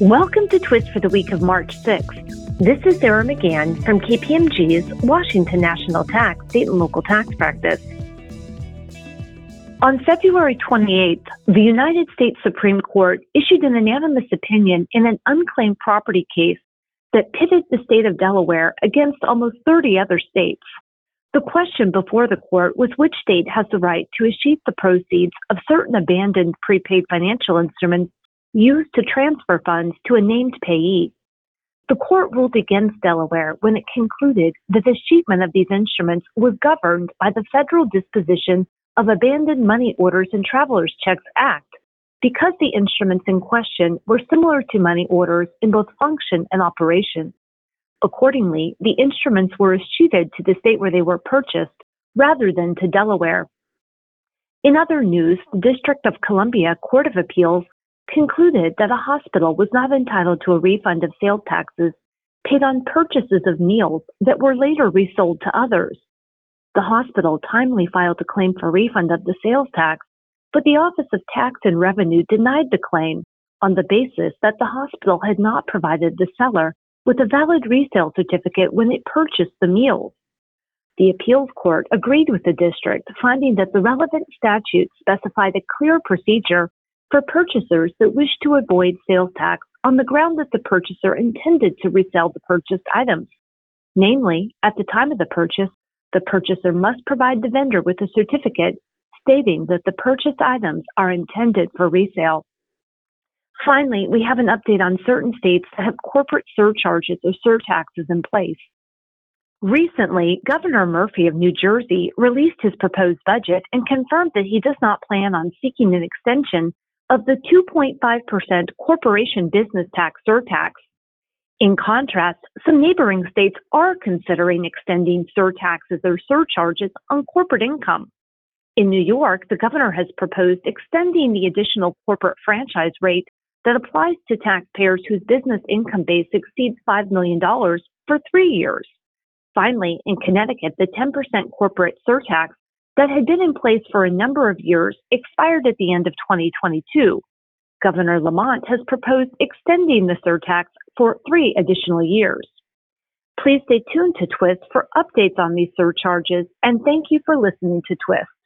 Welcome to Twist for the week of March 6th. This is Sarah McGahan from KPMG's Washington National Tax State and Local Tax Practice. On February 28th, the United States Supreme Court issued an unanimous opinion in an unclaimed property case that pitted the state of Delaware against almost 30 other states. The question before the court was which state has the right to escheat the proceeds of certain abandoned prepaid financial instruments used to transfer funds to a named payee. The court ruled against Delaware when it concluded that the escheatment of these instruments was governed by the Federal Disposition of Abandoned Money Orders and Traveler's Checks Act because the instruments in question were similar to money orders in both function and operation. Accordingly, the instruments were escheated to the state where they were purchased rather than to Delaware. In other news, the District of Columbia Court of Appeals concluded that a hospital was not entitled to a refund of sales taxes paid on purchases of meals that were later resold to others. The hospital timely filed a claim for refund of the sales tax, but the Office of Tax and Revenue denied the claim on the basis that the hospital had not provided the seller with a valid resale certificate when it purchased the meals. The appeals court agreed with the district, finding that the relevant statute specified a clear procedure for purchasers that wish to avoid sales tax on the ground that the purchaser intended to resell the purchased items. Namely, at the time of the purchase, the purchaser must provide the vendor with a certificate stating that the purchased items are intended for resale. Finally, we have an update on certain states that have corporate surcharges or surtaxes in place. Recently, Governor Murphy of New Jersey released his proposed budget and confirmed that he does not plan on seeking an extension of the 2.5% corporation business tax surtax. In contrast, some neighboring states are considering extending surtaxes or surcharges on corporate income. In New York, the governor has proposed extending the additional corporate franchise rate that applies to taxpayers whose business income base exceeds $5 million for three years. Finally, in Connecticut, the 10% corporate surtax that had been in place for a number of years expired at the end of 2022. Governor Lamont has proposed extending the surtax for three additional years. Please stay tuned to Twist for updates on these surcharges, and thank you for listening to Twist.